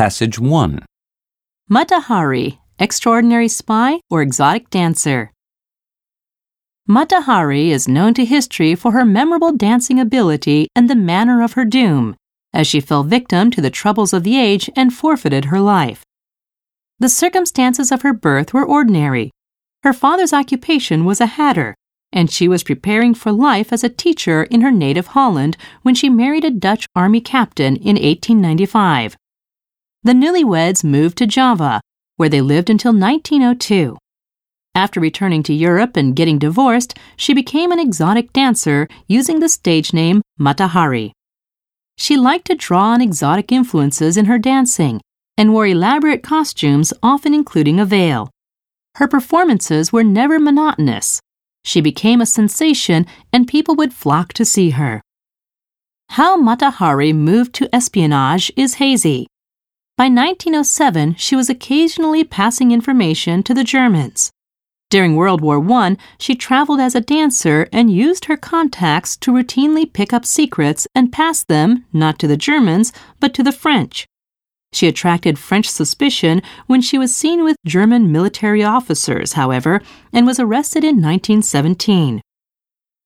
Passage 1. Mata Hari, extraordinary spy or exotic dancer. Mata Hari is known to history for her memorable dancing ability and the manner of her doom, as she fell victim to the troubles of the age and forfeited her life. The circumstances of her birth were ordinary. Her father's occupation was a hatter, and she was preparing for life as a teacher in her native Holland when she married a Dutch army captain in 1895. The newlyweds moved to Java, where they lived until 1902. After returning to Europe and getting divorced, she became an exotic dancer using the stage name Mata Hari. She liked to draw on exotic influences in her dancing and wore elaborate costumes, often including a veil. Her performances were never monotonous. She became a sensation and people would flock to see her. How Mata Hari moved to espionage is hazy. By 1907, she was occasionally passing information to the Germans. During World War I, she traveled as a dancer and used her contacts to routinely pick up secrets and pass them not to the Germans, but to the French. She attracted French suspicion when she was seen with German military officers, however, and was arrested in 1917.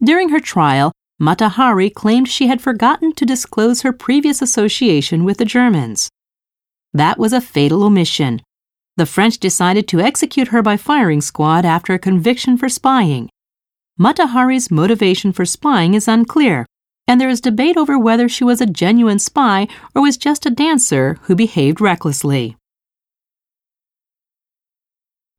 During her trial, Mata Hari claimed she had forgotten to disclose her previous association with the Germans. That was a fatal omission. The French decided to execute her by firing squad after a conviction for spying. Mata Hari's motivation for spying is unclear, and there is debate over whether she was a genuine spy or was just a dancer who behaved recklessly.